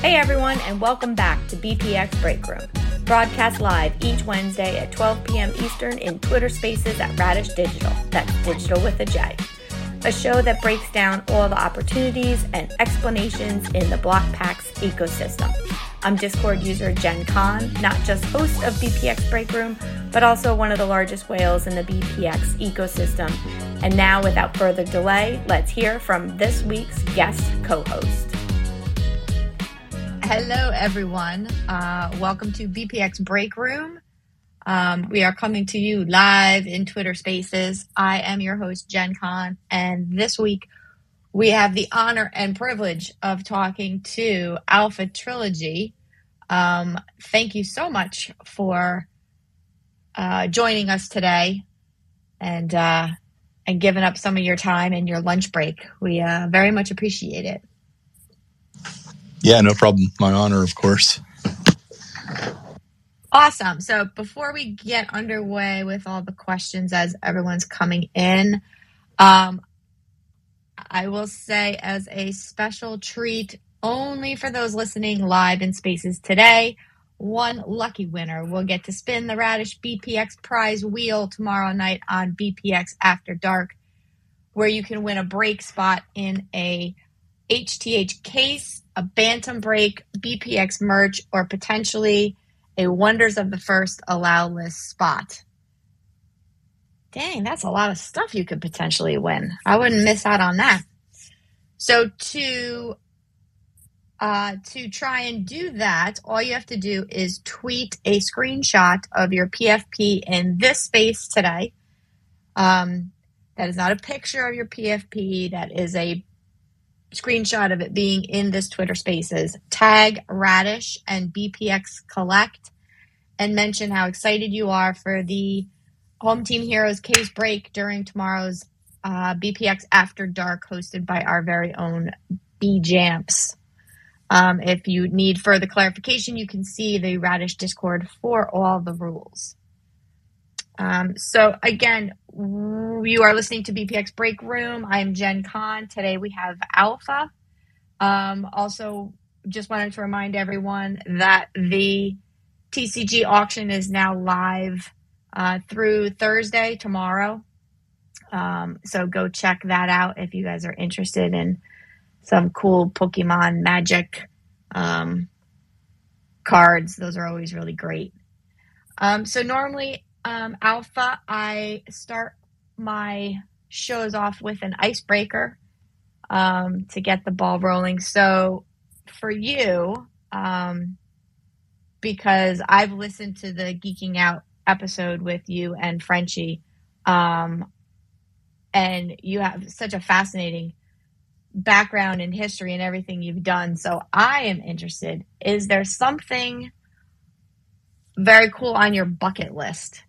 Hey everyone, and welcome back to BPX Break Room. Broadcast live each Wednesday at 12 p.m. Eastern in Twitter Spaces at Radish Dijital. That's digital with a J. A show that breaks down all the opportunities and explanations in the BlockPax ecosystem. I'm Discord user JennConn, not just host of BPX Break Room, but also one of the largest whales in the BPX ecosystem. And now, without further delay, let's hear from this week's guest co host. Hello, everyone. Uh, welcome to BPX Break Room. Um, we are coming to you live in Twitter Spaces. I am your host, JennConn, and this week we have the honor and privilege of talking to Alpha Trilogy. Um, thank you so much for uh, joining us today and uh, and giving up some of your time and your lunch break. We uh, very much appreciate it. Yeah, no problem. My honor, of course. Awesome. So before we get underway with all the questions as everyone's coming in, um, I will say as a special treat only for those listening live in spaces today, one lucky winner will get to spin the Radish BPX prize wheel tomorrow night on BPX After Dark, where you can win a break spot in a HTH case a Bantam Break, BPX merch, or potentially a Wonders of the First allow list spot. Dang, that's a lot of stuff you could potentially win. I wouldn't miss out on that. So to uh, to try and do that, all you have to do is tweet a screenshot of your PFP in this space today. Um, that is not a picture of your PFP. That is a screenshot of it being in this Twitter Spaces. Tag Radish and BPX Collect and mention how excited you are for the Home Team Heroes case break during tomorrow's uh, BPX After Dark, hosted by our very own B Jamps. Um, if you need further clarification, you can see the Radish Discord for all the rules. Um, so again, you are listening to BPX Break Room. I'm JennConn. Today we have Alpha. Um, also, just wanted to remind everyone that the TCG auction is now live uh, through Thursday, tomorrow. Um, so go check that out if you guys are interested in some cool Pokemon magic um, cards. Those are always really great. Um, so normally um, Alpha, I start my shows off with an icebreaker um, to get the ball rolling. So for you, um, because I've listened to the Geeking Out episode with you and Frenchie, um, and you have such a fascinating background and history and everything you've done. So I am interested. Is there something very cool on your bucket list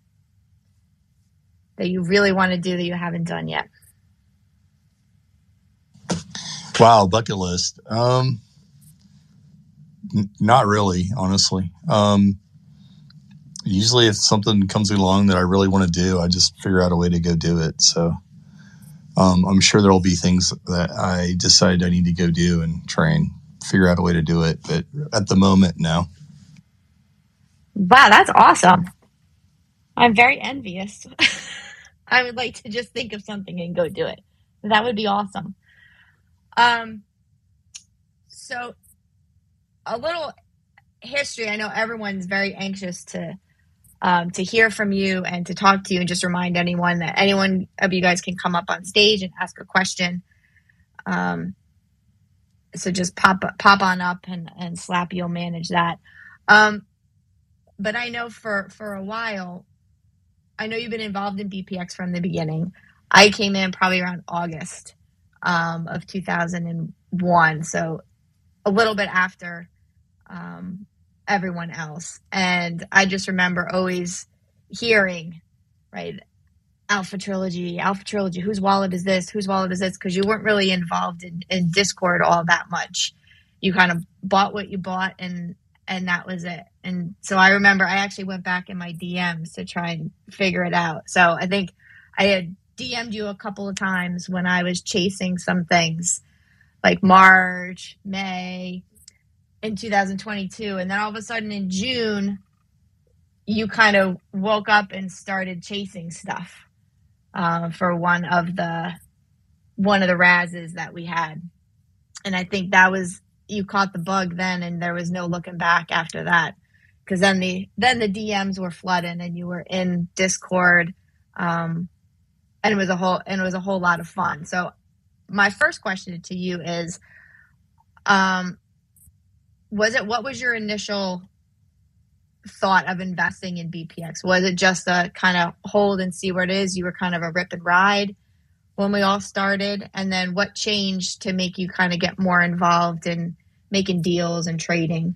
that you really want to do that you haven't done yet? Wow, bucket list. Um, n- not really, honestly. Um, usually, if something comes along that I really want to do, I just figure out a way to go do it. So um, I'm sure there will be things that I decide I need to go do and try and figure out a way to do it. But at the moment, no. Wow, that's awesome. I'm very envious. I would like to just think of something and go do it. That would be awesome. Um, so a little history. I know everyone's very anxious to um, to hear from you and to talk to you, and just remind anyone that anyone of you guys can come up on stage and ask a question. Um, so just pop pop on up and and slap you'll manage that. Um, but I know for for a while I know you've been involved in BPX from the beginning. I came in probably around August um, of 2001, so a little bit after um, everyone else. And I just remember always hearing, right, Alpha Trilogy, Alpha Trilogy, whose wallet is this? Whose wallet is this? Because you weren't really involved in, in Discord all that much. You kind of bought what you bought and and that was it. And so I remember I actually went back in my DMs to try and figure it out. So I think I had DM'd you a couple of times when I was chasing some things. like March, May in 2022. And then all of a sudden in June, you kind of woke up and started chasing stuff uh, for one of the one of the razzes that we had. And I think that was you caught the bug then and there was no looking back after that because then the then the DMs were flooding and you were in Discord, um, and it was a whole and it was a whole lot of fun. So my first question to you is, um, was it what was your initial thought of investing in BPX? Was it just a kind of hold and see where it is? You were kind of a rip and ride when we all started, and then what changed to make you kind of get more involved in making deals and trading?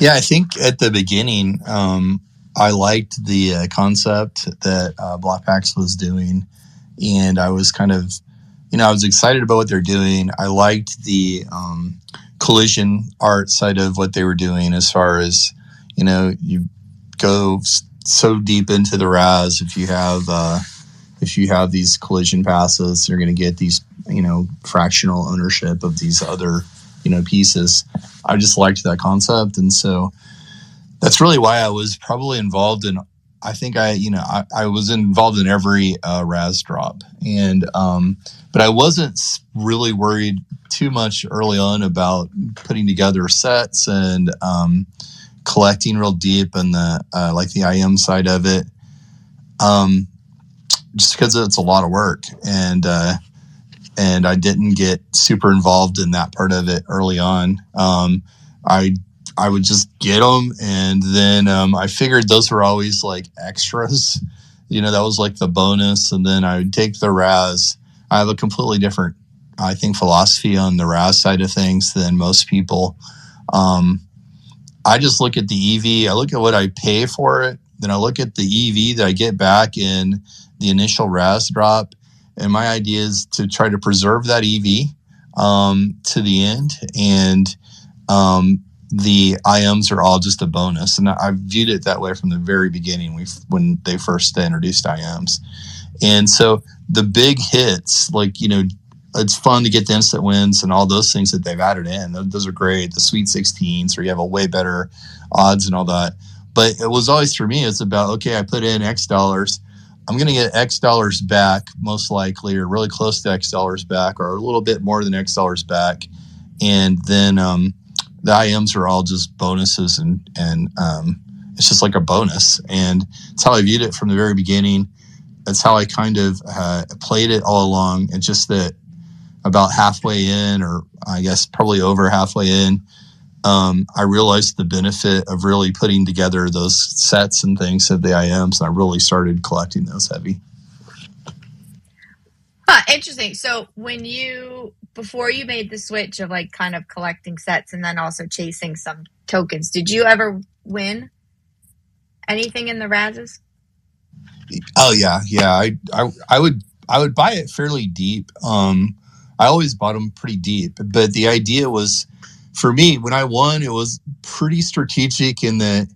Yeah, I think at the beginning, um, I liked the uh, concept that uh, BlockPax was doing, and I was kind of, you know, I was excited about what they're doing. I liked the um, collision art side of what they were doing, as far as, you know, you go so deep into the RAS if you have uh, if you have these collision passes, you're going to get these, you know, fractional ownership of these other you know pieces. I just liked that concept, and so that's really why I was probably involved in. I think I, you know, I, I was involved in every uh, RAS drop, and um, but I wasn't really worried too much early on about putting together sets and um, collecting real deep in the uh, like the IM side of it. Um, just because it's a lot of work, and uh, and I didn't get super involved in that part of it early on. Um, I I would just get them, and then um, I figured those were always like extras. You know, that was like the bonus, and then I would take the RAS. I have a completely different, I think, philosophy on the RAS side of things than most people. Um, I just look at the EV. I look at what I pay for it. Then I look at the EV that I get back in the initial RAS drop and my idea is to try to preserve that EV um, to the end. And um, the IMs are all just a bonus. And I've viewed it that way from the very beginning we, when they first introduced IMs. And so the big hits, like, you know, it's fun to get the instant wins and all those things that they've added in. Those are great. The Sweet 16s, where you have a way better odds and all that. But it was always for me, it's about, okay, I put in X dollars I'm going to get X dollars back, most likely, or really close to X dollars back, or a little bit more than X dollars back. And then um, the IMs are all just bonuses, and and um, it's just like a bonus. And it's how I viewed it from the very beginning. That's how I kind of uh, played it all along. And just that about halfway in, or I guess probably over halfway in, um, I realized the benefit of really putting together those sets and things of the IMs, and I really started collecting those heavy. Huh, interesting. So when you before you made the switch of like kind of collecting sets and then also chasing some tokens, did you ever win anything in the Razes? Oh yeah, yeah. I I, I would I would buy it fairly deep. Um, I always bought them pretty deep, but the idea was for me, when I won, it was pretty strategic in that.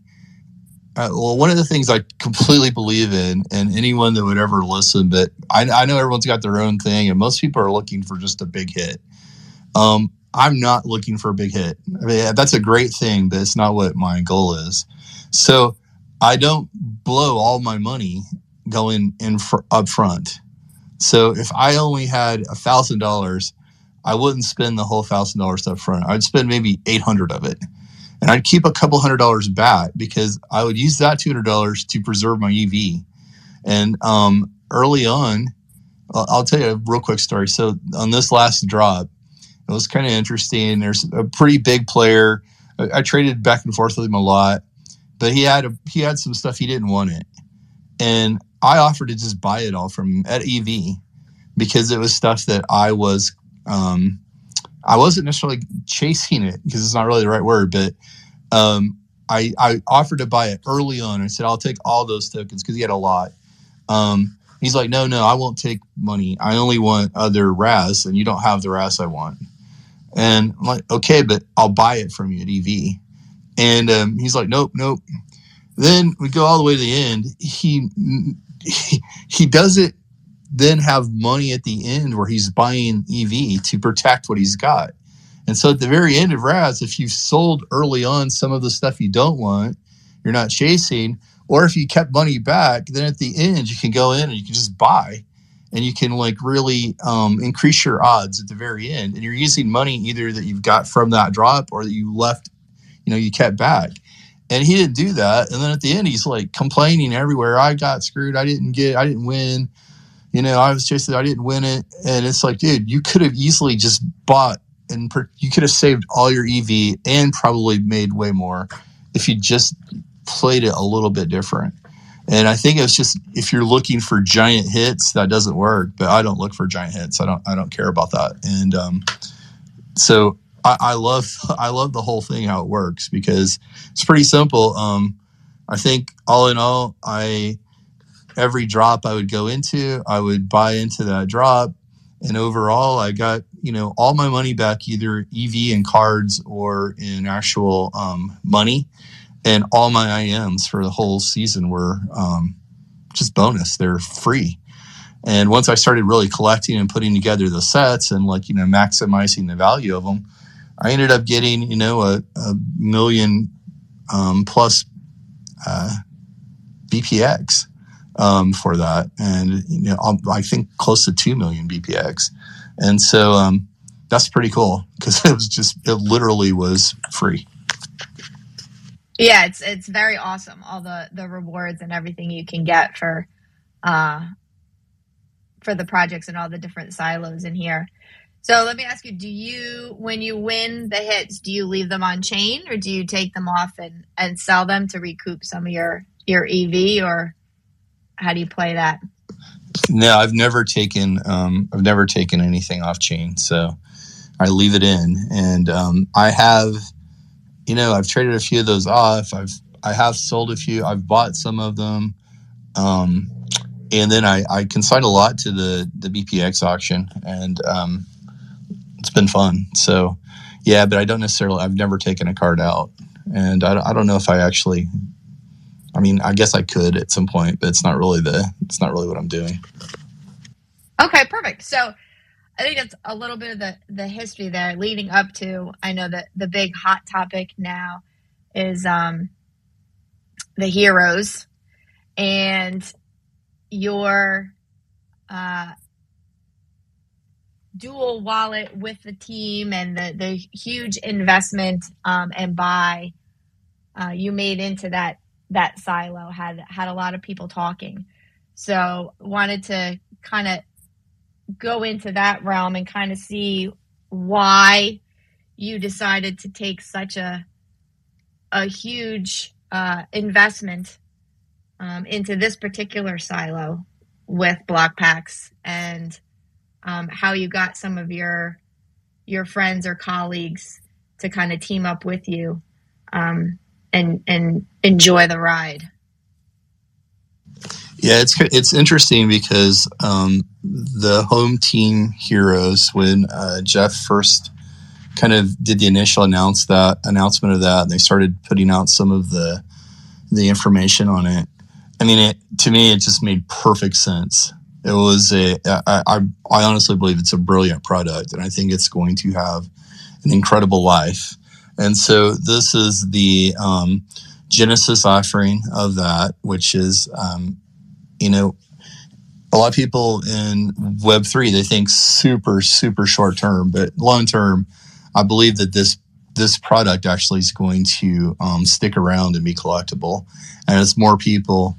Uh, well, one of the things I completely believe in, and anyone that would ever listen, but I, I, know everyone's got their own thing, and most people are looking for just a big hit. Um, I'm not looking for a big hit. I mean, that's a great thing, but it's not what my goal is. So I don't blow all my money going in for, up front. So if I only had a thousand dollars, I wouldn't spend the whole thousand dollars up front. I'd spend maybe 800 of it. And I'd keep a couple hundred dollars back because I would use that $200 to preserve my EV. And um, early on, I'll tell you a real quick story. So on this last drop, it was kind of interesting. There's a pretty big player. I, I, traded back and forth with him a lot, but he had a, he had some stuff he didn't want it, and I offered to just buy it all from at EV because it was stuff that I was um, I wasn't necessarily chasing it because it's not really the right word, but um, I, I offered to buy it early on. I said, I'll take all those tokens because he had a lot. Um, he's like, no, no, I won't take money. I only want other RAS, and you don't have the RAS I want. And I'm like, okay, but I'll buy it from you at EV. And um, he's like, nope, nope. Then we go all the way to the end. He he, he does it then have money at the end where he's buying EV to protect what he's got. And so at the very end of RAS, if you've sold early on some of the stuff you don't want, you're not chasing, or if you kept money back, then at the end you can go in and you can just buy and you can like really um, increase your odds at the very end. And you're using money either that you've got from that drop or that you left, you know, you kept back. And he didn't do that. And then at the end, he's like complaining everywhere. I got screwed. I didn't get. I didn't win. You know, I was just I didn't win it. And it's like, dude, you could have easily just bought and per, you could have saved all your EV and probably made way more if you just played it a little bit different. And I think it's just if you're looking for giant hits, that doesn't work. But I don't look for giant hits. I don't. I don't care about that. And um, so I, I, love. I love the whole thing how it works because it's pretty simple. Um, I think all in all, I every drop I would go into, I would buy into that drop, and overall, I got you know all my money back either EV and cards or in actual um, money and all my IMs for the whole season were um, just bonus. They're free. And once I started really collecting and putting together the sets and like you know maximizing the value of them, I ended up getting you know a, a million um, plus uh, BPX um, for that, and you know um, I think close to two million BPX, and so um, that's pretty cool because it was just it literally was free. Yeah, it's it's very awesome. All the the rewards and everything you can get for uh for the projects and all the different silos in here. So let me ask you, do you when you win the hits, do you leave them on chain or do you take them off and and sell them to recoup some of your your EV or how do you play that? No, I've never taken um I've never taken anything off chain. So I leave it in and um I have you know, I've traded a few of those off. I've I have sold a few. I've bought some of them, um, and then I, I consigned a lot to the the BPX auction, and um, it's been fun. So, yeah, but I don't necessarily. I've never taken a card out, and I, I don't know if I actually. I mean, I guess I could at some point, but it's not really the. It's not really what I'm doing. Okay, perfect. So I think that's a little bit of the, the history there leading up to, I know that the big hot topic now is um, the heroes and your uh, dual wallet with the team and the, the huge investment um, and buy uh, you made into that that silo had had a lot of people talking. So wanted to kind of go into that realm and kind of see why you decided to take such a a huge uh, investment um, into this particular silo with BlockPax and um, how you got some of your your friends or colleagues to kind of team up with you um, and and enjoy the ride. Yeah, it's it's interesting because um, the home team heroes when uh, Jeff first kind of did the initial announce that announcement of that, and they started putting out some of the the information on it. I mean, it to me, it just made perfect sense. It was a I, I, I honestly believe it's a brilliant product, and I think it's going to have an incredible life. And so this is the um, Genesis offering of that, which is um, you know, a lot of people in Web three they think super super short term, but long term, I believe that this this product actually is going to um, stick around and be collectible, and as more people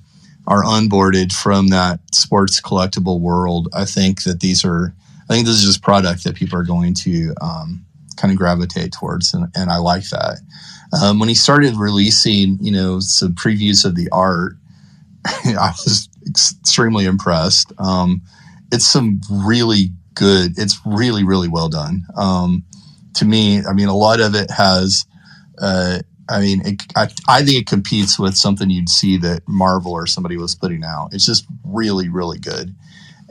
are onboarded from that sports collectible world, I think that these are I think this is just product that people are going to um, kind of gravitate towards, and, and I like that. Um, when he started releasing, you know, some previews of the art, I was extremely impressed. Um, it's some really good. It's really really well done. Um, to me, I mean, a lot of it has. Uh, I mean, it, I, I think it competes with something you'd see that Marvel or somebody was putting out. It's just really, really good,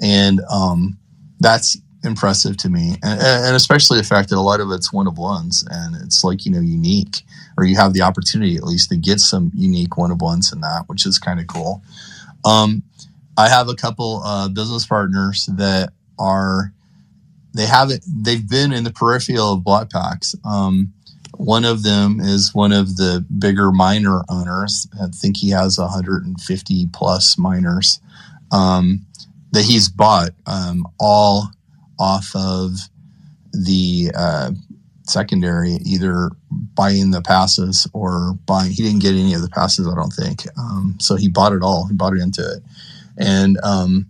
and um, that's impressive to me, and, and, especially the fact that a lot of it's one of ones, and it's like you know unique, or you have the opportunity at least to get some unique one of ones in that, which is kind of cool. Um, I have a couple uh, business partners that are they haven't they've been in the peripheral of BlockPax. Um, one of them is one of the bigger miner owners. I think he has 150 plus miners um, that he's bought um, all off of the uh, secondary, either buying the passes or buying. He didn't get any of the passes, I don't think. Um, so he bought it all. He bought it into it, and um,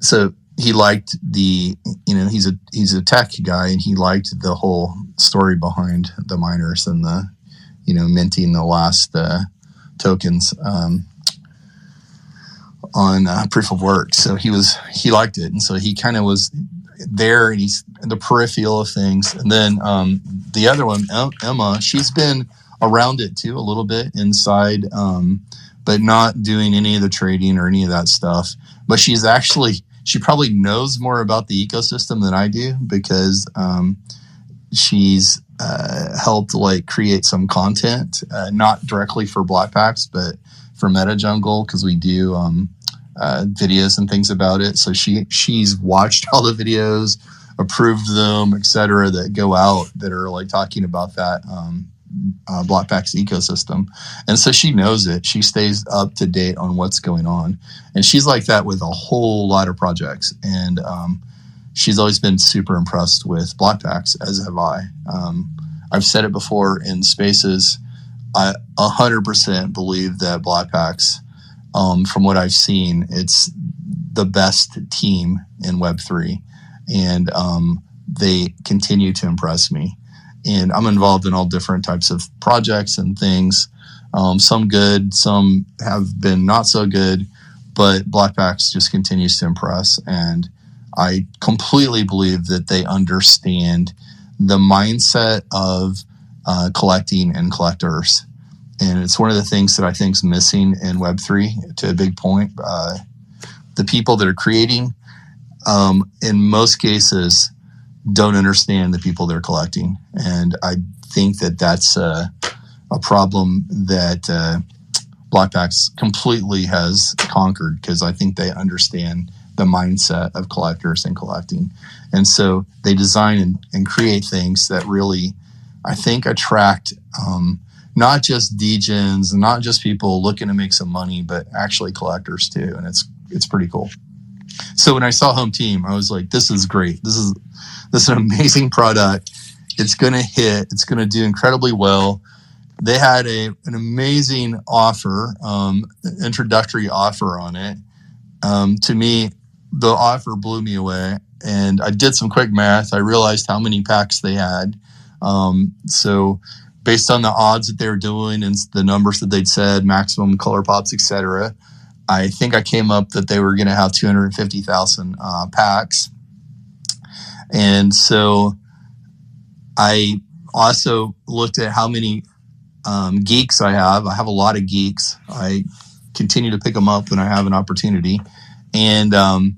so he liked the. You know, he's a he's a tech guy, and he liked the whole story behind the miners and the, you know, minting the last uh, tokens. Um, on uh, proof of work so he was he liked it and so he kind of was there and he's in the peripheral of things. And then um, the other one, Emma, she's been around it too a little bit inside, um, but not doing any of the trading or any of that stuff. But she's actually she probably knows more about the ecosystem than I do because um, she's uh, helped like create some content, uh, not directly for BlockPax, but for MetaJungle because we do um, uh, videos and things about it. So she she's watched all the videos, approved them, etc. That go out that are like talking about that um, uh, BlockPax ecosystem, and so she knows it. She stays up to date on what's going on, and she's like that with a whole lot of projects. And um, she's always been super impressed with BlockPax, as have I. Um, I've said it before in spaces. I 100% believe that BlockPax um, from what I've seen, it's the best team in Web3. And um, they continue to impress me. And I'm involved in all different types of projects and things. Um, some good, some have been not so good, but BlockPax just continues to impress. And I completely believe that they understand the mindset of uh, collecting and collectors and it's one of the things that I think is missing in Web three to a big point. Uh, the people that are creating, um, in most cases, don't understand the people they're collecting, and I think that that's a, a problem that uh, BlockPax completely has conquered because I think they understand the mindset of collectors and collecting, and so they design and, and create things that really, I think, attract. Um, not just degens, not just people looking to make some money, but actually collectors too. And it's it's pretty cool. So when I saw Home Team, I was like, this is great. This is this is an amazing product. It's gonna hit, it's gonna do incredibly well. They had a an amazing offer, um, introductory offer on it. Um, to me, the offer blew me away. And I did some quick math. I realized how many packs they had. Um, so based on the odds that they were doing and the numbers that they'd said, maximum color pops, etc. I think I came up that they were going to have 250,000 uh, packs. And so I also looked at how many um, geeks I have. I have a lot of geeks. I continue to pick them up when I have an opportunity. And um,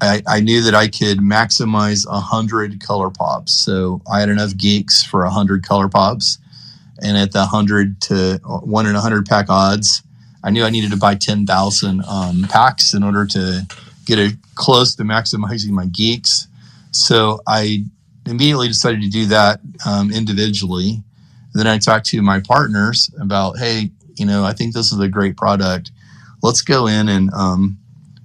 I, I, knew that I could maximize 100 color pops. So I had enough geeks for 100 color pops. And at the 100 to 1 in 100 pack odds, I knew I needed to buy 10,000 um, packs in order to get it close to maximizing my geeks. So I immediately decided to do that um, individually. Then I talked to my partners about, hey, you know, I think this is a great product. Let's go in and um,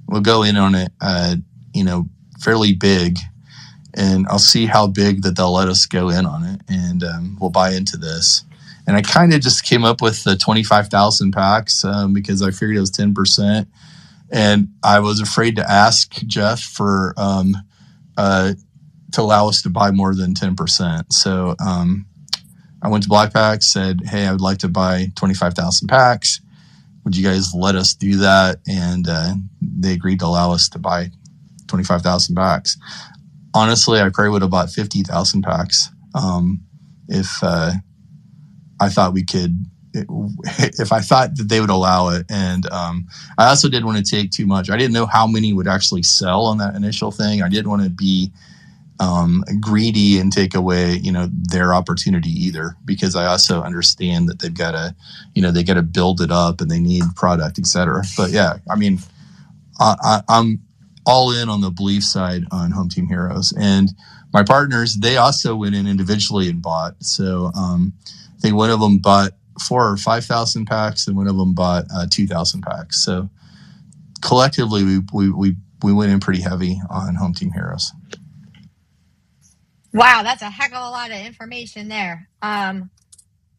we'll go in on it. Uh, you know, fairly big, and I'll see how big that they'll let us go in on it, and um, we'll buy into this. And I kind of just came up with the twenty five thousand packs um, because I figured it was ten percent, and I was afraid to ask Jeff for um, uh, to allow us to buy more than ten percent. So um, I went to Black Pack, said, "Hey, I would like to buy twenty five thousand packs." Would you guys let us do that? And uh, they agreed to allow us to buy 25,000 packs. Honestly, I probably would have bought 50,000 packs um, if uh, I thought we could, if I thought that they would allow it. And um, I also didn't want to take too much. I didn't know how many would actually sell on that initial thing. I didn't want to be um, greedy and take away, you know, their opportunity either, because I also understand that they've got to, you know, they got to build it up and they need product, et cetera. But yeah, I mean, I, I'm all in on the belief side on Home Team Heroes, and my partners they also went in individually and bought. So um, I think one of them bought four or five thousand packs, and one of them bought uh, two thousand packs. So collectively, we, we we we went in pretty heavy on Home Team Heroes. Wow, that's a heck of a lot of information there. Um,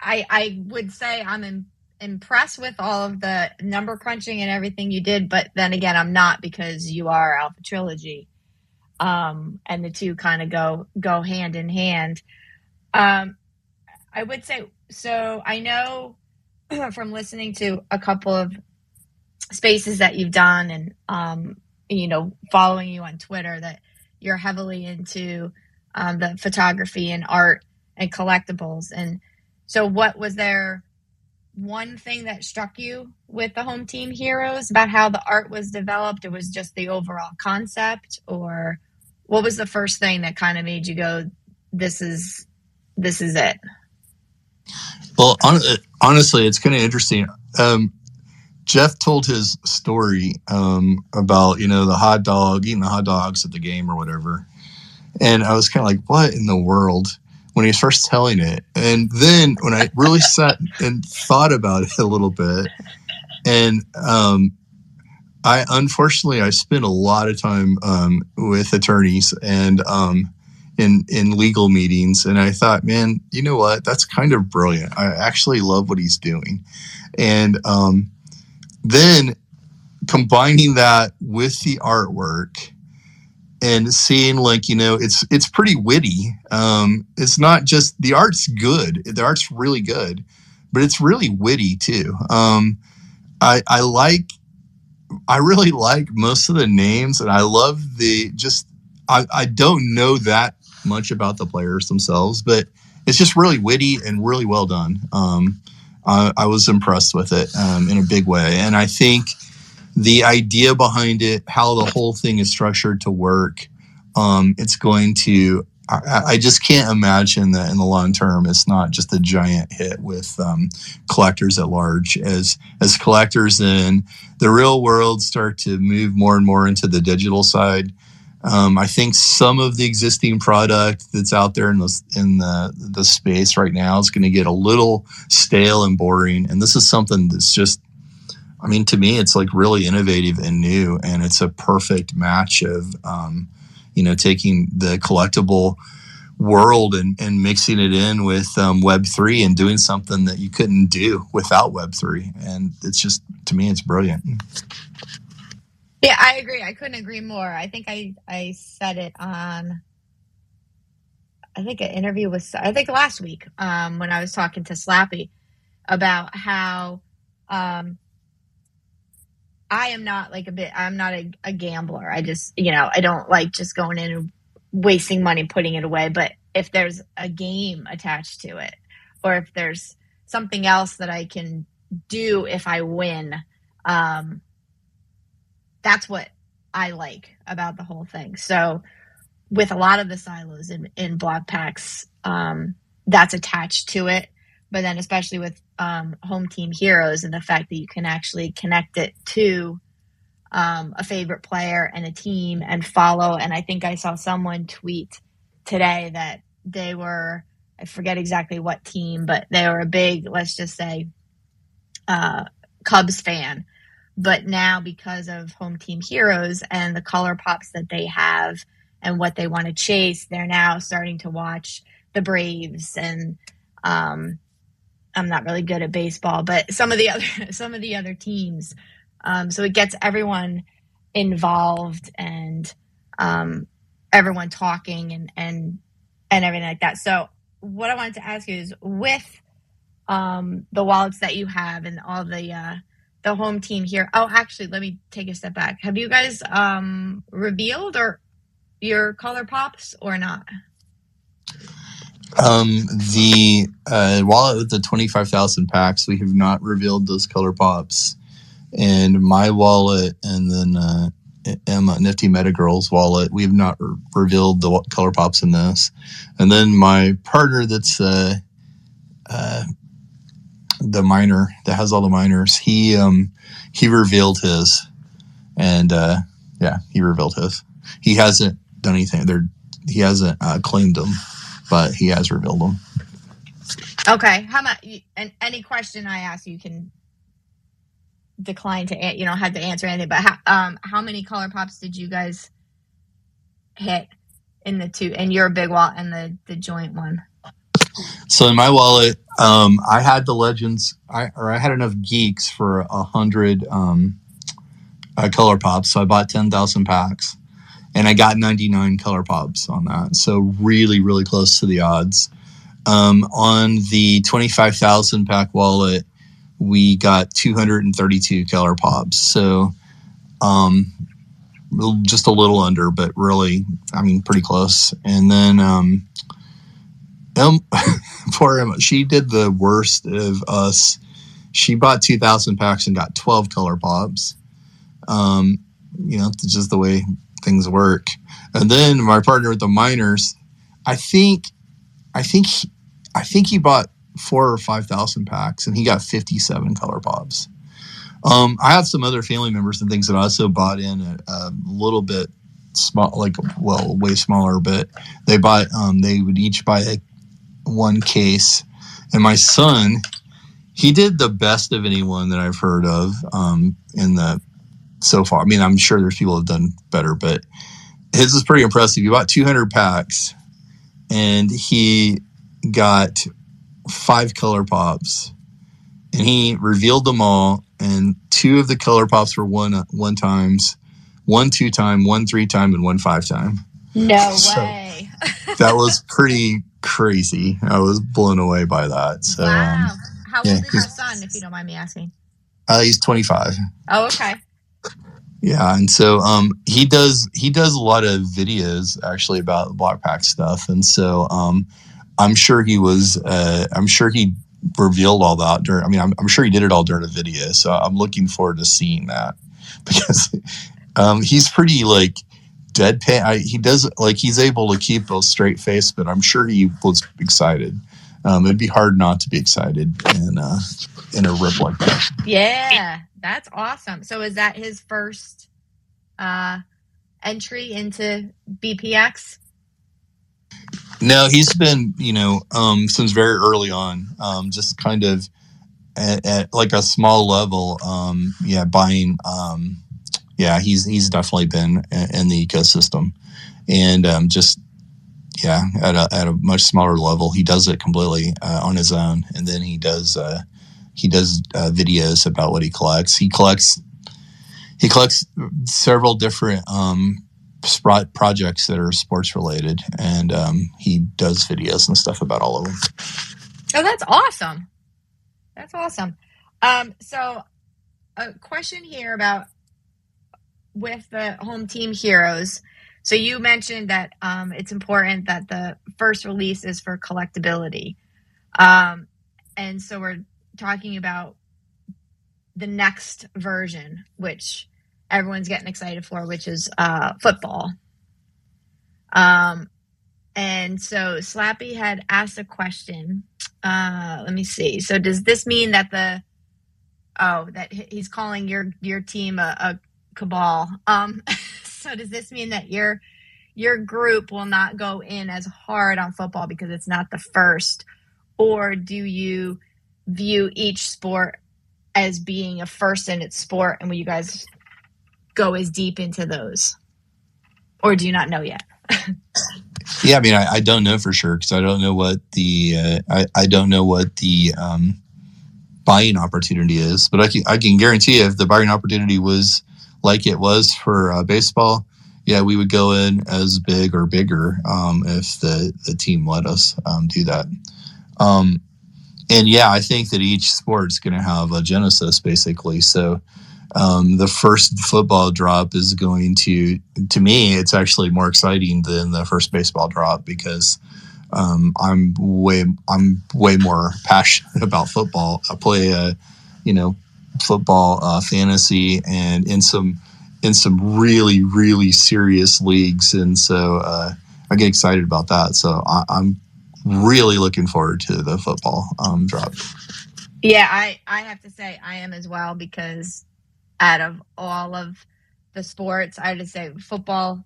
I I would say I'm in, impressed with all of the number crunching and everything you did, but then again, I'm not because you are Alpha Trilogy, um, and the two kind of go go hand in hand. Um, I would say so. I know from listening to a couple of spaces that you've done, and um, you know, following you on Twitter, that you're heavily into um, the photography and art and collectibles. And so, what was there? one thing that struck you with the home team heroes about how the art was developed? It was just the overall concept, or what was the first thing that kind of made you go, "This is this is it"? Well, on, honestly, it's kind of interesting. Um, Jeff told his story um, about you know the hot dog eating the hot dogs at the game or whatever, and I was kind of like, "What in the world?" when he was first telling it. And then when I really sat and thought about it a little bit, and um, I unfortunately I spent a lot of time um, with attorneys and um, in in legal meetings, and I thought, man, you know what? That's kind of brilliant. I actually love what he's doing, and um, then combining that with the artwork and seeing like you know it's it's pretty witty um it's not just the art's good the art's really good but it's really witty too um i i like i really like most of the names and i love the just i i don't know that much about the players themselves but it's just really witty and really well done um i, I was impressed with it um, in a big way and i think the idea behind it, how the whole thing is structured to work, um, it's going to. I, I, just can't imagine that in the long term, it's not just a giant hit with um, collectors at large. As as collectors in the real world start to move more and more into the digital side, um, I think some of the existing product that's out there in the in the the space right now is going to get a little stale and boring. And this is something that's just I mean, to me, it's like really innovative and new, and it's a perfect match of, um, you know, taking the collectible world and, and mixing it in with um, Web three and doing something that you couldn't do without Web three, and it's just to me, it's brilliant. Yeah, I agree. I couldn't agree more. I think I I said it on. I think an interview was I think last week um, when I was talking to Slappy about how um, I am not like a bit, I'm not a, a gambler. I just, you know, I don't like just going in and wasting money putting it away. But if there's a game attached to it, or if there's something else that I can do if I win, um, that's what I like about the whole thing. So, with a lot of the silos in, in BlockPax, um, that's attached to it. But then, especially with um, home team heroes and the fact that you can actually connect it to um, a favorite player and a team and follow. And I think I saw someone tweet today that they were, I forget exactly what team, but they were a big, let's just say, uh, Cubs fan. But now, because of home team heroes and the color pops that they have and what they want to chase, they're now starting to watch the Braves and um, I'm not really good at baseball, but some of the other some of the other teams. Um, so it gets everyone involved and um, everyone talking and and and everything like that. So what I wanted to ask you is with um, the wallets that you have and all the uh, the home team here. Oh, actually, let me take a step back. Have you guys um, revealed or your color pops or not? Um, the uh, wallet with the 25,000 packs, we have not revealed those color pops. And my wallet and then uh, Emma Nifty Meta Girls wallet, we have not re- revealed the color pops in this. And then my partner that's uh, uh, the miner that has all the miners, he um, he revealed his. and uh, yeah, he revealed his. He hasn't done anything. There, he hasn't uh, claimed them, but he has revealed them. Okay. How much? And any question I ask, you can decline to you know have to answer anything. But how, um, how many color pops did you guys hit in the two and your big wallet and the the joint one? So in my wallet, um, I had the legends, I or I had enough geeks for a hundred um, uh, color pops. So I bought ten thousand packs, and I got ninety nine color pops on that. So really, really close to the odds. Um, on the twenty five thousand pack wallet, we got two hundred and thirty two color pops. So um, just a little under, but really, I mean, pretty close. And then um, um, poor Emma, she did the worst of us. She bought 2,000 packs and got 12 color pops. Um, you know, it's just the way things work. And then my partner with the miners, I think, I think, he, I think he bought four or 5,000 packs and he got 57 color pops. Um, I have some other family members and things that I also bought in a, a little bit small, like well, way smaller, but they bought. Um, they would each buy a, one case, and my son, he did the best of anyone that I've heard of um, in the so far. I mean, I'm sure there's people who've done better, but his is pretty impressive. He bought 200 packs, and he got five color pops, and he revealed them all and two of the color pops were one one times, one two time, one three time, and one five time. No so way. that was pretty crazy. I was blown away by that. So, wow. Um, How old yeah, is your son, if you don't mind me asking? Uh, he's 25. Oh, okay. Yeah, and so um, he does he does a lot of videos actually about block pack stuff, and so um, I'm sure he was uh, I'm sure he revealed all that during. I mean, I'm, I'm, sure he did it all during a video, so I'm looking forward to seeing that because um, he's pretty like deadpan. I, he does like he's able to keep a straight face, but I'm sure he was excited. Um, it'd be hard not to be excited in uh, in a rip like that. Yeah, that's awesome. So is that his first uh, entry into BPX? No, he's been, you know, um, since very early on, um, just kind of at, at, like a small level, um, yeah, buying, um, yeah, he's he's definitely been in the ecosystem, and um, just yeah, at a at a much smaller level, he does it completely uh, on his own, and then he does uh, he does uh, videos about what he collects. He collects he collects several different um, projects that are sports related, and um, he does videos and stuff about all of them. Oh, that's awesome! That's awesome. Um, so, a question here about with the home team heroes. So you mentioned that um, it's important that the first release is for collectability, um, and so we're talking about the next version, which everyone's getting excited for, which is uh, football. Um, and so Slappy had asked a question. Uh, let me see. So does this mean that the oh that he's calling your your team a, a cabal? Um, so does this mean that your your group will not go in as hard on football because it's not the first, or do you view each sport as being a first in its sport, and will you guys go as deep into those, or do you not know yet? yeah, I mean, I, I, don't know for sure because I don't know what the uh, I, I don't know what the um, buying opportunity is, but I can I can guarantee if the buying opportunity was like it was for uh, baseball, yeah, we would go in as big or bigger um, if the the team let us um, do that. Um, and yeah, I think that each sport is going to have a genesis basically. So um, the first football drop is going to to me it's actually more exciting than the first baseball drop because um, I'm way I'm way more passionate about football. I play a you know football uh, fantasy and in some in some really really serious leagues, and so uh, I get excited about that. So I, am really looking forward to the football um, drop. Yeah, I I have to say I am as well because out of all of the sports, I would say football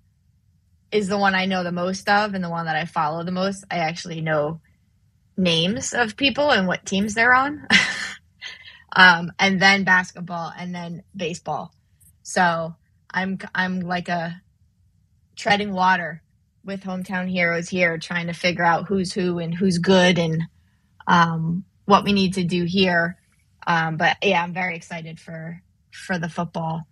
is the one I know the most of and the one that I follow the most. I actually know names of people and what teams they're on. um, and then basketball and then baseball. So I'm I'm like a treading water with hometown heroes here, trying to figure out who's who and who's good and um, what we need to do here. Um, but yeah, I'm very excited for for the football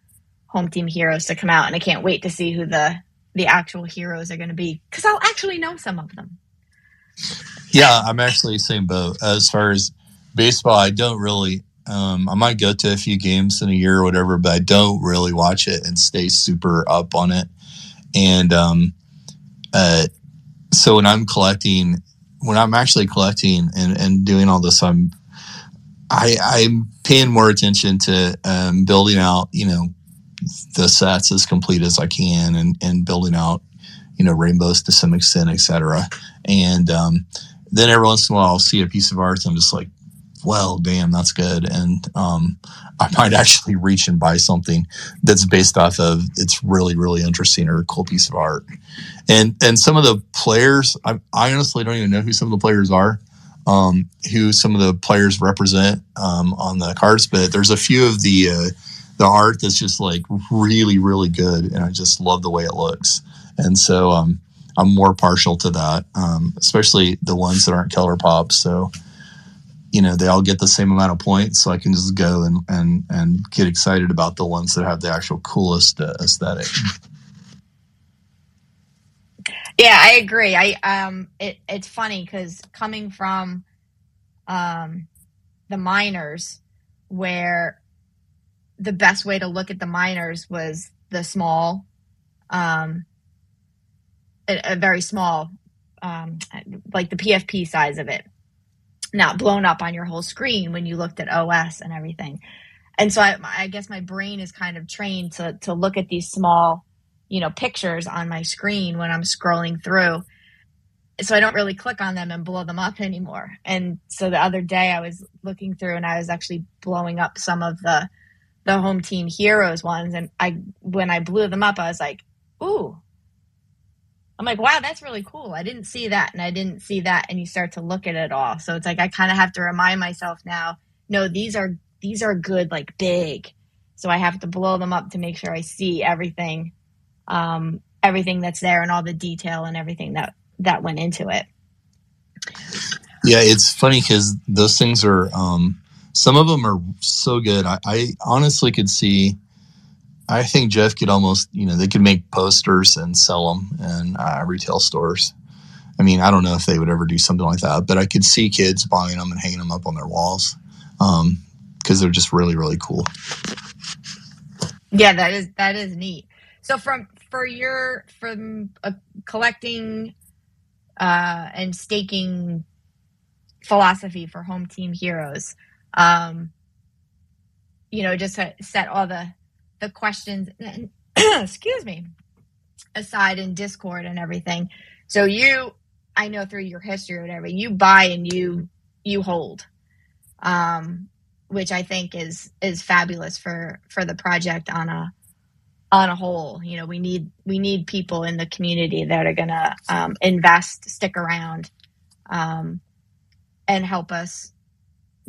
home team heroes to come out, and I can't wait to see who the the actual heroes are going to be because I'll actually know some of them. Yeah, I'm actually same boat as far as baseball. I don't really. Um, I might go to a few games in a year or whatever, but I don't really watch it and stay super up on it. And um, uh, so when I'm collecting, when I'm actually collecting and, and doing all this, I'm I, I'm paying more attention to um, building out, you know, the sets as complete as I can and, and building out, you know, rainbows to some extent, etc. And um, then every once in a while I'll see a piece of art and I'm just like, well, damn, that's good. And um, I might actually reach and buy something that's based off of it's really, really interesting or a cool piece of art. And and some of the players, I, I honestly don't even know who some of the players are, um, who some of the players represent um, on the cards, but there's a few of the uh, the art that's just like really, really good, and I just love the way it looks. And so um, I'm more partial to that, um, especially the ones that aren't ColourPop. So you know they all get the same amount of points so i can just go and and and get excited about the ones that have the actual coolest uh, aesthetic. Yeah i agree. I um it, it's funny because coming from um the miners where the best way to look at the miners was the small um a, a very small um like the pfp size of it not blown up on your whole screen when you looked at OS and everything. And so I, I guess my brain is kind of trained to to look at these small, you know, pictures on my screen when I'm scrolling through. So I don't really click on them and blow them up anymore. And so the other day I was looking through and I was actually blowing up some of the the home team heroes ones and I when I blew them up I was like, "Ooh, I'm like, wow, that's really cool. I didn't see that and I didn't see that. And you start to look at it all. So it's like I kind of have to remind myself now, no, these are these are good, like big. So I have to blow them up to make sure I see everything, um, everything that's there and all the detail and everything that that went into it. Yeah, it's funny because those things are um, some of them are so good. I, I honestly could see I think Jeff could almost, you know, they could make posters and sell them in uh, retail stores. I mean, I don't know if they would ever do something like that, but I could see kids buying them and hanging them up on their walls because um, they're just really, really cool. Yeah, that is that is neat. So from for your from a collecting uh, and staking philosophy for home team heroes, um, you know, just set all the the questions excuse me aside in discord and everything. So you i know through your history or whatever you buy and you you hold um which i think is is fabulous for for the project on a on a whole. You know we need we need people in the community that are gonna um, invest stick around um, and help us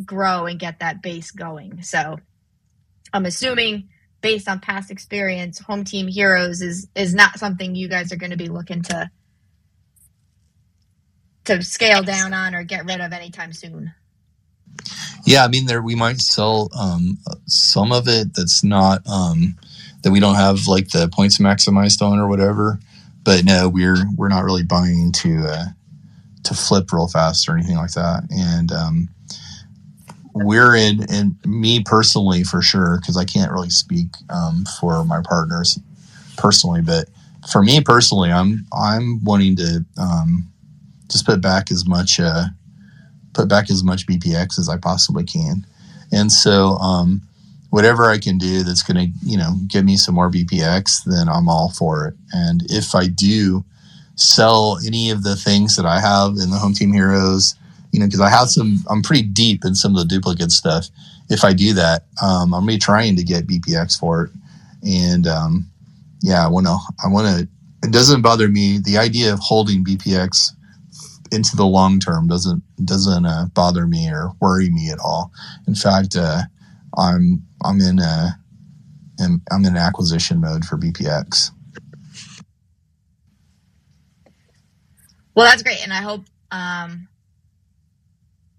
grow and get that base going. So i'm assuming based on past experience, home team heroes is is not something you guys are going to be looking to to scale down on or get rid of anytime soon. Yeah, I mean, there we might sell um, some of it that's not um, that we don't have like the points maximized on or whatever. But no, we're we're not really buying to uh, to flip real fast or anything like that. And um, we're in, and me personally for sure, because I can't really speak um, for my partners personally, but for me personally, I'm I'm wanting to um, just put back as much uh, put back as much BPX as I possibly can, and so um, whatever I can do that's going to you know give me some more BPX, then I'm all for it. And if I do sell any of the things that I have in the Home Team Heroes you know, because I have some, I'm pretty deep in some of the duplicate stuff. If I do that, um, I'm be trying to get BPX for it, and um, yeah, I want to. I want to. It doesn't bother me. The idea of holding BPX into the long term doesn't doesn't uh, bother me or worry me at all. In fact, uh, I'm I'm in a I'm, I'm in acquisition mode for BPX. Well, that's great, and I hope um,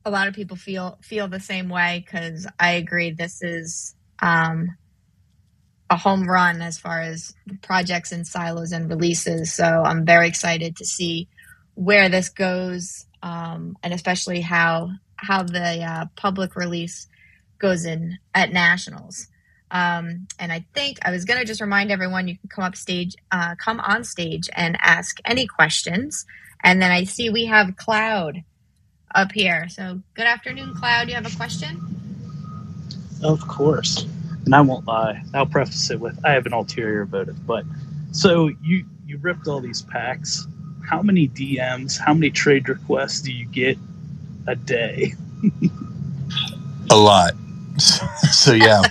a lot of people feel feel the same way because I agree. This is um, a home run as far as projects and silos and releases. So I'm very excited to see where this goes, um, and especially how how the uh, public release goes in at nationals. Um, and I think I was going to just remind everyone you can come up stage, uh, come on stage and ask any questions. And then I see we have Cloud up here. So good afternoon, Cloud. You have a question? Of course. And I won't lie. I'll preface it with I have an ulterior motive. But so you you ripped all these packs how many DMs, how many trade requests do you get a day? a lot. so yeah,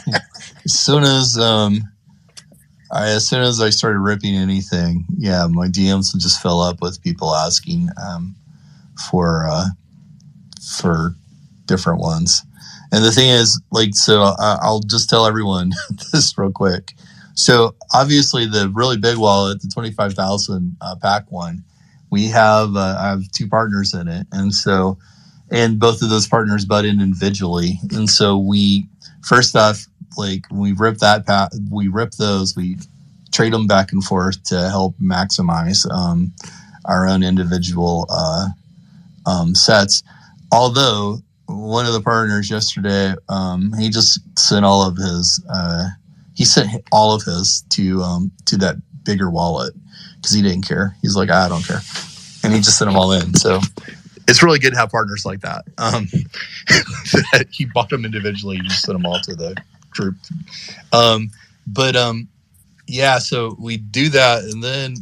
as soon as um, I, as soon as I started ripping anything, yeah, my DMs would just fill up with people asking um, for uh, for different ones. And the thing is, like, so I'll just tell everyone this real quick. So obviously, the really big wallet, the twenty five thousand uh, pack one, we have uh, I have two partners in it, and so and both of those partners butt in individually, and so we first off like we rip that pack, we rip those we trade them back and forth to help maximize um, our own individual uh, um, sets. Although one of the partners yesterday, um, he just sent all of his uh, he sent all of his to um, to that bigger wallet because he didn't care. He's like, I don't care, and he just sent them all in. So it's really good to have partners like that. Um, he bought them individually, he just sent them all to the group. Um, but um, yeah, so we do that, and then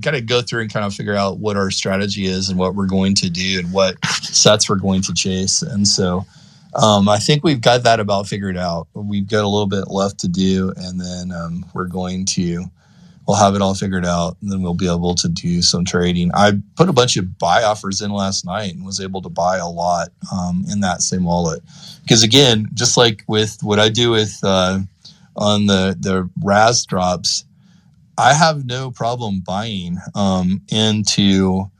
got to go through and kind of figure out what our strategy is and what we're going to do and what sets we're going to chase. And so um, I think we've got that about figured out. We've got a little bit left to do, and then um, we're going to we'll have it all figured out and then we'll be able to do some trading. I put a bunch of buy offers in last night and was able to buy a lot um, in that same wallet. Because again, just like with what I do with uh, on the the RAS drops, I have no problem buying um, into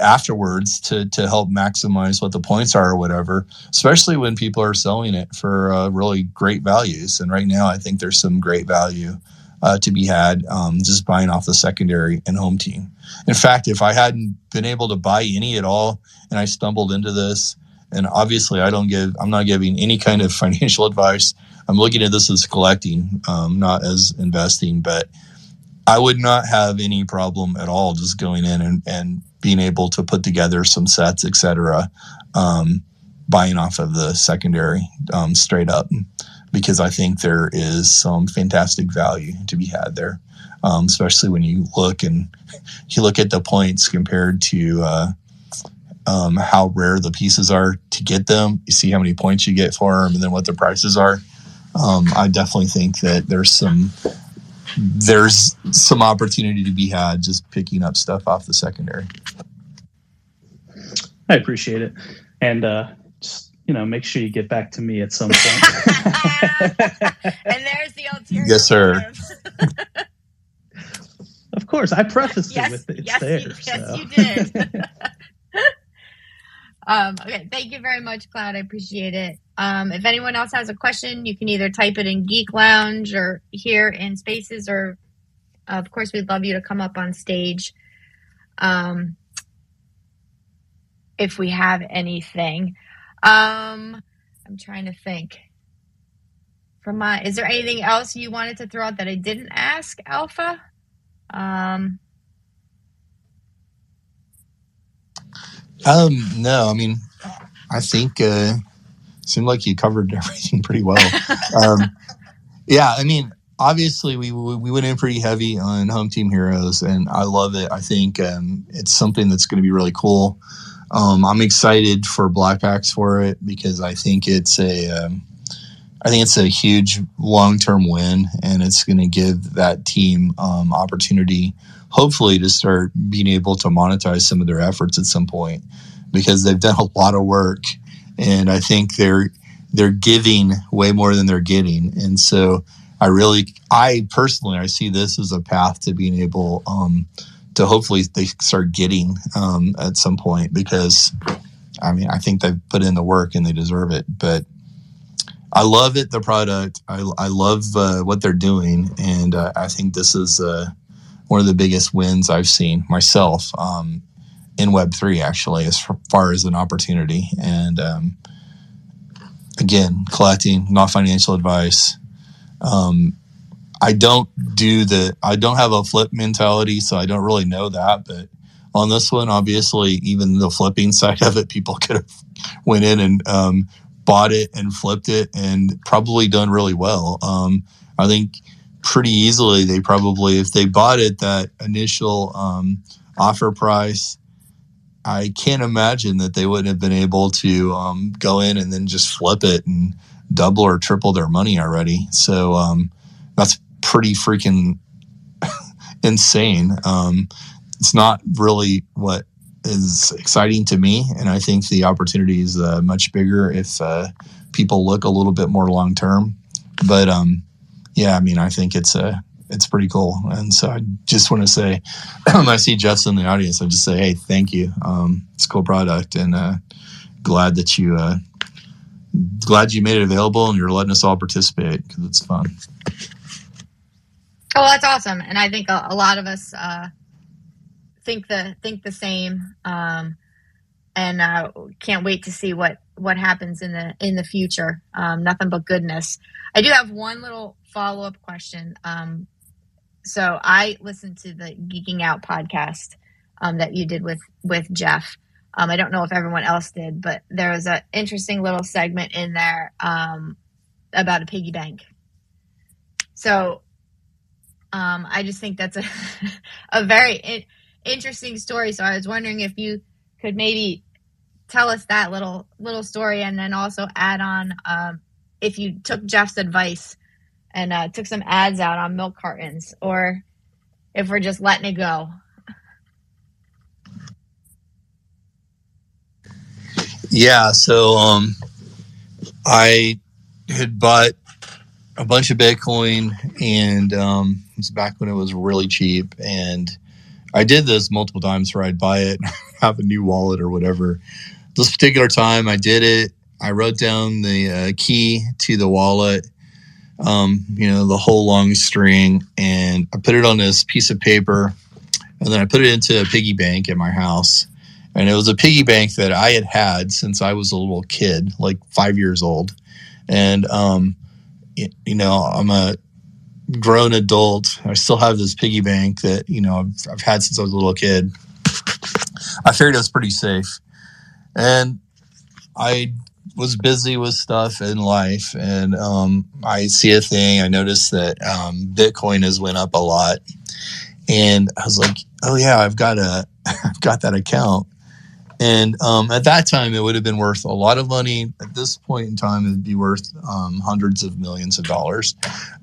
afterwards to to help maximize what the points are or whatever especially when people are selling it for uh, really great values and right now i think there's some great value uh, to be had um, just buying off the secondary and home team. In fact, if I hadn't been able to buy any at all and I stumbled into this, and obviously I don't give, I'm not giving any kind of financial advice. I'm looking at this as collecting, um, not as investing, but I would not have any problem at all just going in and, and being able to put together some sets, etc. Um, buying off of the secondary um, straight up because I think there is some fantastic value to be had there, um, especially when you look and you look at the points compared to uh, um, how rare the pieces are to get them. You see how many points you get for them, and then what the prices are. Um, I definitely think that there's some there's some opportunity to be had just picking up stuff off the secondary. I appreciate it, and uh, just you know, make sure you get back to me at some point. and there's the ulterior. Yes, sir. of course, I prefaced yes, it with it's yes, there. You, so. Yes, you did. um, okay, thank you very much, Cloud. I appreciate it. Um, if anyone else has a question, you can either type it in Geek Lounge or here in Spaces, or of course, we'd love you to come up on stage. Um, if we have anything. Um, I'm trying to think. From my, is there anything else you wanted to throw out that I didn't ask, Alpha? Um, um no, I mean, I think uh, seemed like you covered everything pretty well. um, yeah, I mean, obviously we we went in pretty heavy on home team heroes, and I love it. I think um, it's something that's going to be really cool. Um, I'm excited for BlockPax for it because I think it's a. Um, I think it's a huge long term win, and it's going to give that team um, opportunity, hopefully, to start being able to monetize some of their efforts at some point because they've done a lot of work, and I think they're they're giving way more than they're getting, and so I really, I personally, I see this as a path to being able um, to hopefully they start getting um, at some point because I mean I think they've put in the work and they deserve it, but I love it, the product. I, I love uh, what they're doing, and uh, I think this is uh, one of the biggest wins I've seen myself um, in Web three, actually, as far as an opportunity. And um, again, collecting, not financial advice. Um, I don't do the. I don't have a flip mentality, so I don't really know that. But on this one, obviously, even the flipping side of it, people could have went in and um, bought it and flipped it and probably done really well. Um, I think pretty easily they probably, if they bought it that initial um, offer price, I can't imagine that they wouldn't have been able to um, go in and then just flip it and double or triple their money already. So um, that's pretty freaking insane. Um, it's not really what is exciting to me, and I think the opportunity is uh, much bigger if uh, people look a little bit more long term. But um, yeah, I mean, I think it's a it's pretty cool, and so I just want to say, I see Jeff's in the audience, I just say, hey, thank you. Um, it's a cool product, and uh, glad that you uh, glad you made it available, and you're letting us all participate because it's fun. Oh, that's awesome, and I think a, a lot of us uh, think the think the same, um, and uh, can't wait to see what what happens in the in the future. Um, nothing but goodness. I do have one little follow up question. Um, so I listened to the Geeking Out podcast um, that you did with with Jeff. Um, I don't know if everyone else did, but there was an interesting little segment in there um, about a piggy bank. So um, I just think that's a a very interesting story. So I was wondering if you could maybe tell us that little little story, and then also add on um, if you took Jeff's advice and uh, took some ads out on milk cartons, or if we're just letting it go. Yeah, so um, I had bought a bunch of Bitcoin, and um, it was back when it was really cheap, and I did this multiple times where I'd buy it, have a new wallet or whatever. This particular time, I did it. I wrote down the uh, key to the wallet, um, you know, the whole long string, and I put it on this piece of paper, and then I put it into a piggy bank at my house. And it was a piggy bank that I had had since I was a little kid, like five years old. And, um, you know, I'm a grown adult. I still have this piggy bank that you know I've, I've had since I was a little kid. I figured it was pretty safe, and I was busy with stuff in life, and um, I see a thing. I noticed that um, Bitcoin has went up a lot, and I was like, "Oh yeah, I've got a, I've got that account." And um, at that time, it would have been worth a lot of money. At this point in time, it'd be worth um, hundreds of millions of dollars.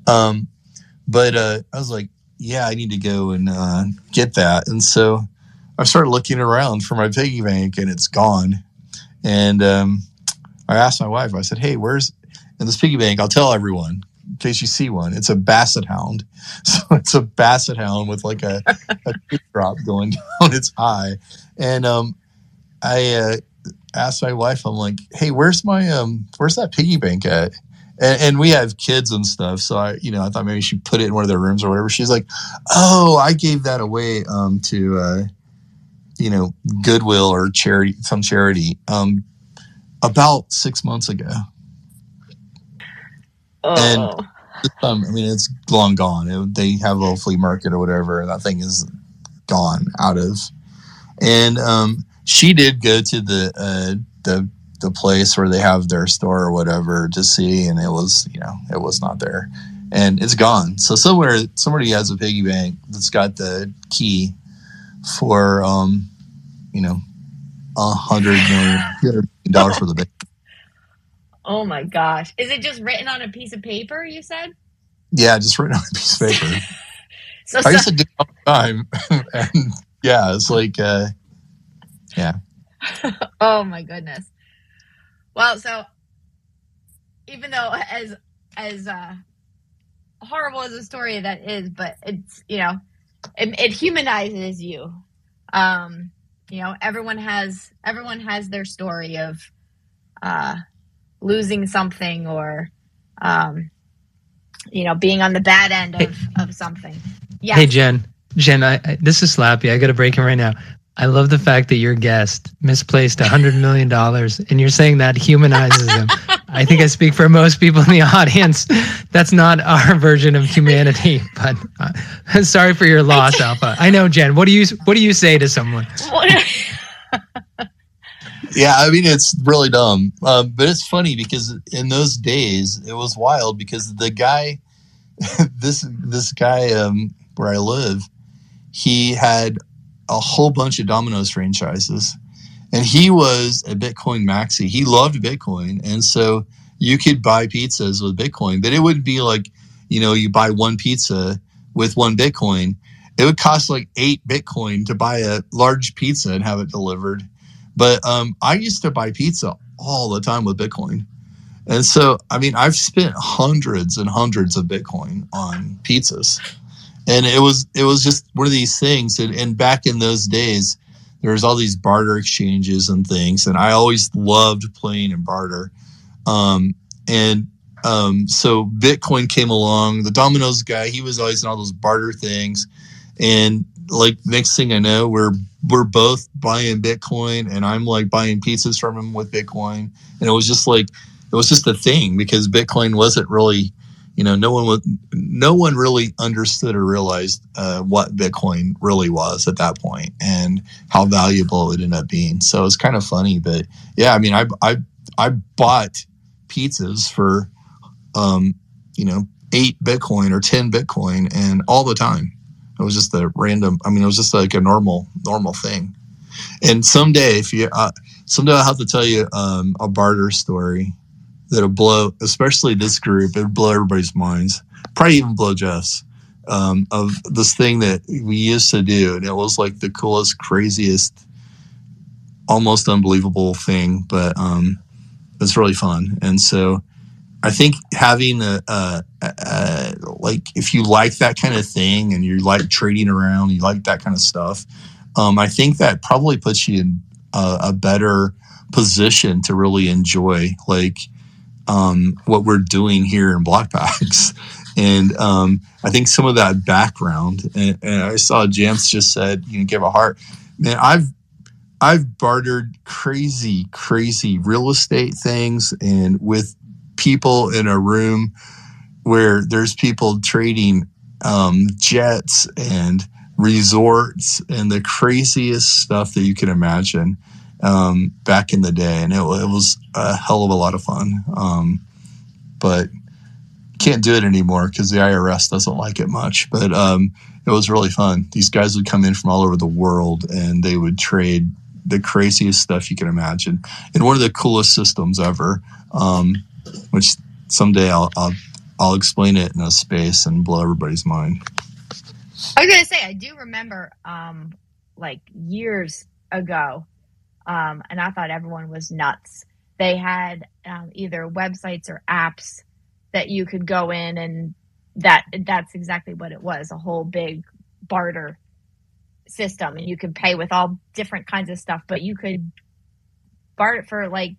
Um, but uh, I was like, yeah, I need to go and uh, get that. And so I started looking around for my piggy bank and it's gone. And um, I asked my wife, I said, hey, where's in this piggy bank? I'll tell everyone in case you see one. It's a basset hound. So it's a basset hound with like a, a drop going down its eye. And um, I uh, asked my wife, I'm like, hey, where's my, um, where's that piggy bank at? and, and, we have kids and stuff. So I, you know, I thought maybe she put it in one of their rooms or whatever. She's like, "Oh, I gave that away um, to, uh, you know, Goodwill or charity, some charity, um, about six months ago." Oh. And um, I mean, it's long gone. It, they have a little flea market or whatever, and that thing is gone out of. And um, she did go to the uh, the the place where they have their store or whatever to see, and it was you know it was not there, and it's gone. So somewhere somebody has a piggy bank that's got the key for um you know a hundred million dollars for the bank. Oh my gosh. Is it just written on a piece of paper, you said? Yeah, just written on a piece of paper. So, I used to do it all the time. and yeah, it's like, uh, yeah. oh my goodness. Well, so even though as as uh, horrible as a story that is, but it's you know it, it humanizes you. Um, you know, everyone has everyone has their story of uh, losing something or um, you know being on the bad end of, of something. Yeah. Hey Jen, Jen, I, I, this is Slappy. I got to break him right now. I love the fact that your guest misplaced a hundred million dollars, and you're saying that humanizes him. I think I speak for most people in the audience. That's not our version of humanity. But uh, sorry for your loss, Alpha. I know, Jen. What do you What do you say to someone? yeah, I mean it's really dumb, um, but it's funny because in those days it was wild because the guy, this this guy um, where I live, he had a whole bunch of Domino's franchises. And he was a Bitcoin maxi. He loved Bitcoin. And so you could buy pizzas with Bitcoin, but it would be like, you know, you buy one pizza with one Bitcoin. It would cost like eight Bitcoin to buy a large pizza and have it delivered. But um, I used to buy pizza all the time with Bitcoin. And so, I mean, I've spent hundreds and hundreds of Bitcoin on pizzas and it was it was just one of these things and, and back in those days there was all these barter exchanges and things and i always loved playing in barter. Um, and um, so bitcoin came along the domino's guy he was always in all those barter things. And like next thing i know we're we're both buying bitcoin and i'm like buying pizzas from him with bitcoin. And it was just like it was just a thing because bitcoin wasn't really you know, no one was, no one really understood or realized uh, what Bitcoin really was at that point and how valuable it ended up being. So it's kind of funny, but yeah, I mean, I I I bought pizzas for, um, you know, eight Bitcoin or ten Bitcoin, and all the time. It was just a random. I mean, it was just like a normal normal thing. And someday, if you uh, someday, I'll have to tell you um, a barter story that'll blow, especially this group, it'll blow everybody's minds. Probably even blow Jeff's. Um, of this thing that we used to do, and it was like the coolest, craziest, almost unbelievable thing, but um, it's really fun. And so, I think having a, a, a, like if you like that kind of thing and you like trading around, you like that kind of stuff, um, I think that probably puts you in a, a better position to really enjoy like um, what we're doing here in BlockPax. And um, I think some of that background, and, and I saw Jamps just said, you know, give a heart. Man, I've I've bartered crazy, crazy real estate things and with people in a room where there's people trading um, jets and resorts and the craziest stuff that you can imagine um, back in the day, and it, it, was a hell of a lot of fun. Um, but can't do it anymore because the IRS doesn't like it much. But um, it was really fun. These guys would come in from all over the world, and they would trade the craziest stuff you can imagine, and one of the coolest systems ever. Um, which someday I'll, I'll I'll explain it in a space and blow everybody's mind. I was gonna say I do remember um, like years ago um, and I thought everyone was nuts. They had um, either websites or apps that you could go in, and that that's exactly what it was—a whole big barter system, and you could pay with all different kinds of stuff, but you could barter for like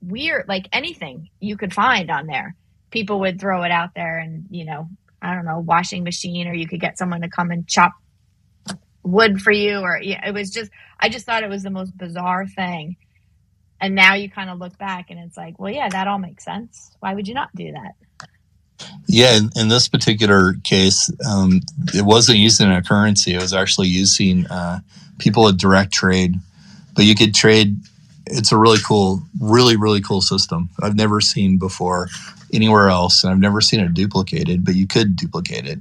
weird, like anything you could find on there. People would throw it out there, and you know, I don't know, washing machine, or you could get someone to come and chop wood for you or yeah, it was just I just thought it was the most bizarre thing. And now you kind of look back and it's like, well, yeah, that all makes sense. Why would you not do that? Yeah, in, in this particular case, um, it wasn't using a currency. It was actually using uh, people at direct trade. But you could trade. It's a really cool, really, really cool system. I've never seen before anywhere else, and I've never seen it duplicated. But you could duplicate it.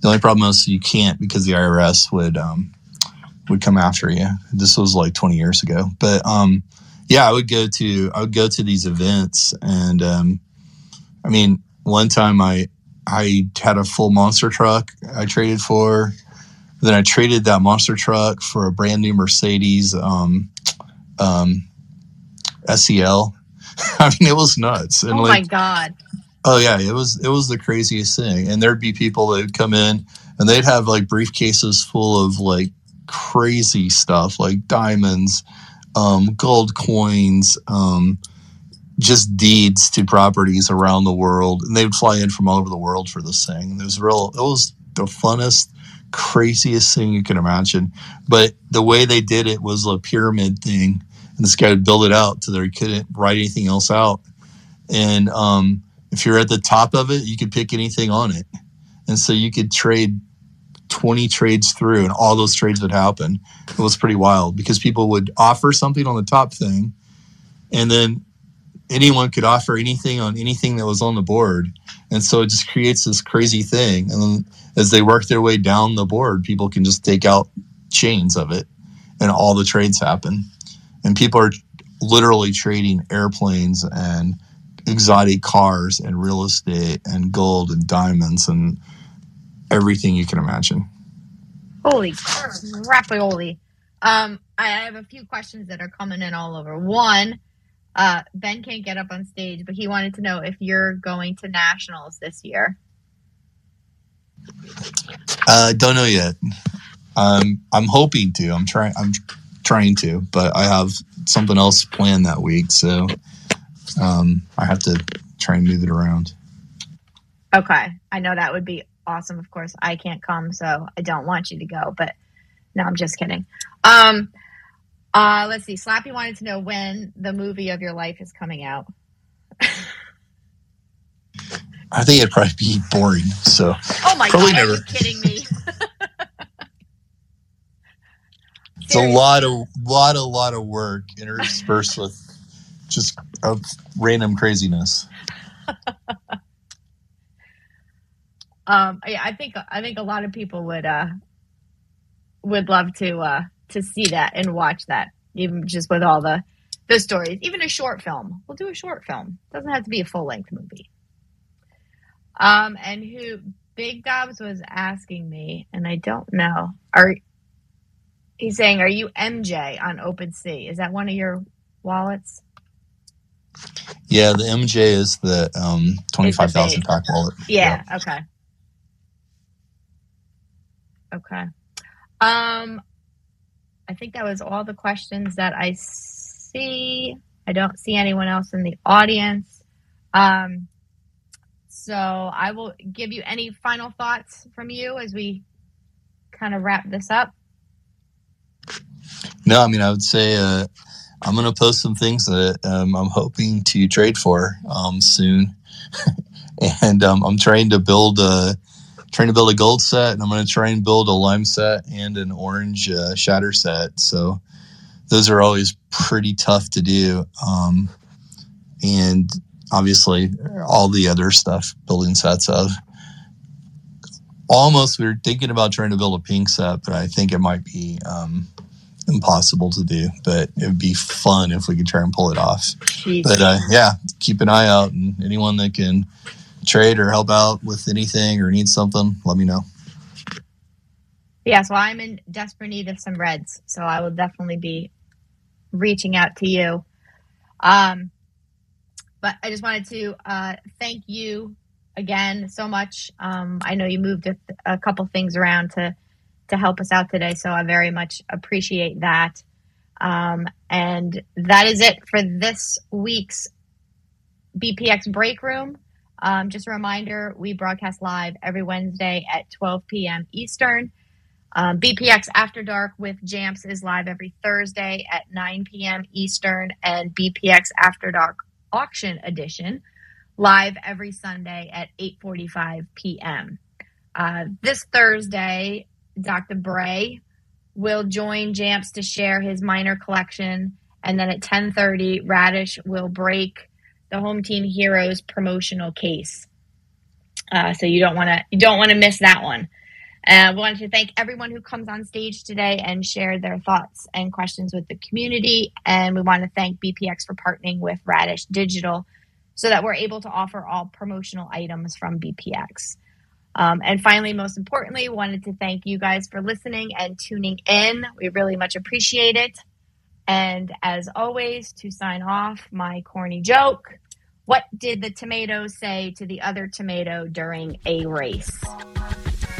The only problem is you can't because the IRS would um, would come after you. This was like 20 years ago, but um, yeah, I would go to I would go to these events, and um, I mean, one time I I had a full monster truck I traded for. Then I traded that monster truck for a brand new Mercedes um, um, SEL. I mean, it was nuts. And oh like, my god! Oh yeah, it was it was the craziest thing. And there'd be people that would come in and they'd have like briefcases full of like crazy stuff, like diamonds, um, gold coins, um, just deeds to properties around the world, and they'd fly in from all over the world for this thing. And it was real. It was the funnest, craziest thing you can imagine. But the way they did it was a pyramid thing, and this guy would build it out to where he couldn't write anything else out. And um, if you're at the top of it, you could pick anything on it, and so you could trade 20 trades through and all those trades would happen. It was pretty wild because people would offer something on the top thing and then anyone could offer anything on anything that was on the board. And so it just creates this crazy thing. And as they work their way down the board, people can just take out chains of it and all the trades happen. And people are literally trading airplanes and exotic cars and real estate and gold and diamonds and everything you can imagine. Holy crapoly. Um, I have a few questions that are coming in all over. One, uh, Ben can't get up on stage, but he wanted to know if you're going to nationals this year. Uh, don't know yet. Um, I'm hoping to. I'm trying. I'm trying to, but I have something else planned that week, so um, I have to try and move it around. Okay, I know that would be awesome. Of course, I can't come, so I don't want you to go. But no, I'm just kidding. Um, uh, let's see. Slappy wanted to know when the movie of your life is coming out. I think it'd probably be boring. So, oh my god, never. are you kidding me? it's a lot of lot a lot of work interspersed with just of random craziness. um, yeah, I think I think a lot of people would uh, would love to uh, to see that and watch that, even just with all the the stories. Even a short film, we'll do a short film. Doesn't have to be a full length movie. Um, and who Big Dobbs was asking me, and I don't know. Are he's saying, "Are you MJ on OpenSea? Is that one of your wallets?" Yeah, the MJ is the um, twenty five thousand pack wallet. Yeah, yeah. Okay. Okay. Um, I think that was all the questions that I see. I don't see anyone else in the audience. Um, so I will give you any final thoughts from you as we kind of wrap this up. No, I mean, I would say uh, I'm going to post some things that um, I'm hoping to trade for um, soon. and um, I'm trying to build a trying to build a gold set, and I'm going to try and build a lime set and an orange uh, shatter set. So those are always pretty tough to do. Um, and obviously, all the other stuff, building sets of. Almost, we are thinking about trying to build a pink set, but I think it might be um, impossible to do. But it would be fun if we could try and pull it off. Jeez. But uh, yeah, keep an eye out, and anyone that can trade or help out with anything or need something, let me know. Yes, well, I'm in desperate need of some reds, so I will definitely be reaching out to you. Um, but I just wanted to uh, thank you again so much. Um, I know you moved a, a, couple things around to to help us out today, so I very much appreciate that. Um, and that is it for this week's BPX break room. Um, just a reminder, we broadcast live every Wednesday at 12 p.m. Eastern. Um, BPX After Dark with Jamps is live every Thursday at 9 p.m. Eastern, and BPX After Dark Auction Edition live every Sunday at 8:45 p.m. Uh, this Thursday, Dr. Bray will join Jamps to share his minor collection, and then at 10:30, Radish will break the home team heroes promotional case. Uh, so you don't want to you don't want to miss that one. And we wanted to thank everyone who comes on stage today and shared their thoughts and questions with the community. And we want to thank BPX for partnering with Radish Dijital so that we're able to offer all promotional items from BPX. Um, and finally, most importantly, wanted to thank you guys for listening and tuning in. We really much appreciate it. And as always, to sign off, my corny joke. What did the tomato say to the other tomato during a race?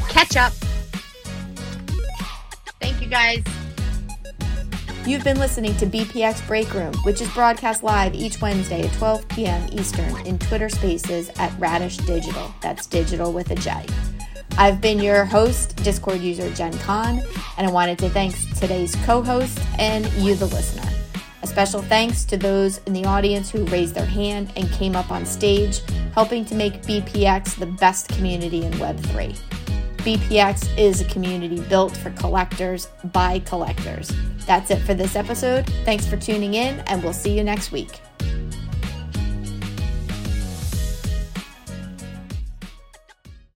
Catch up. Thank you guys. You've been listening to BPX Break Room, which is broadcast live each Wednesday at 12 p.m. Eastern in Twitter Spaces at Radish Dijital. That's digital with a J. I've been your host, Discord user JennConn, and I wanted to thank today's co host and you, the listener. A special thanks to those in the audience who raised their hand and came up on stage, helping to make BPX the best community in Web3. BPX is a community built for collectors by collectors. That's it for this episode. Thanks for tuning in, and we'll see you next week.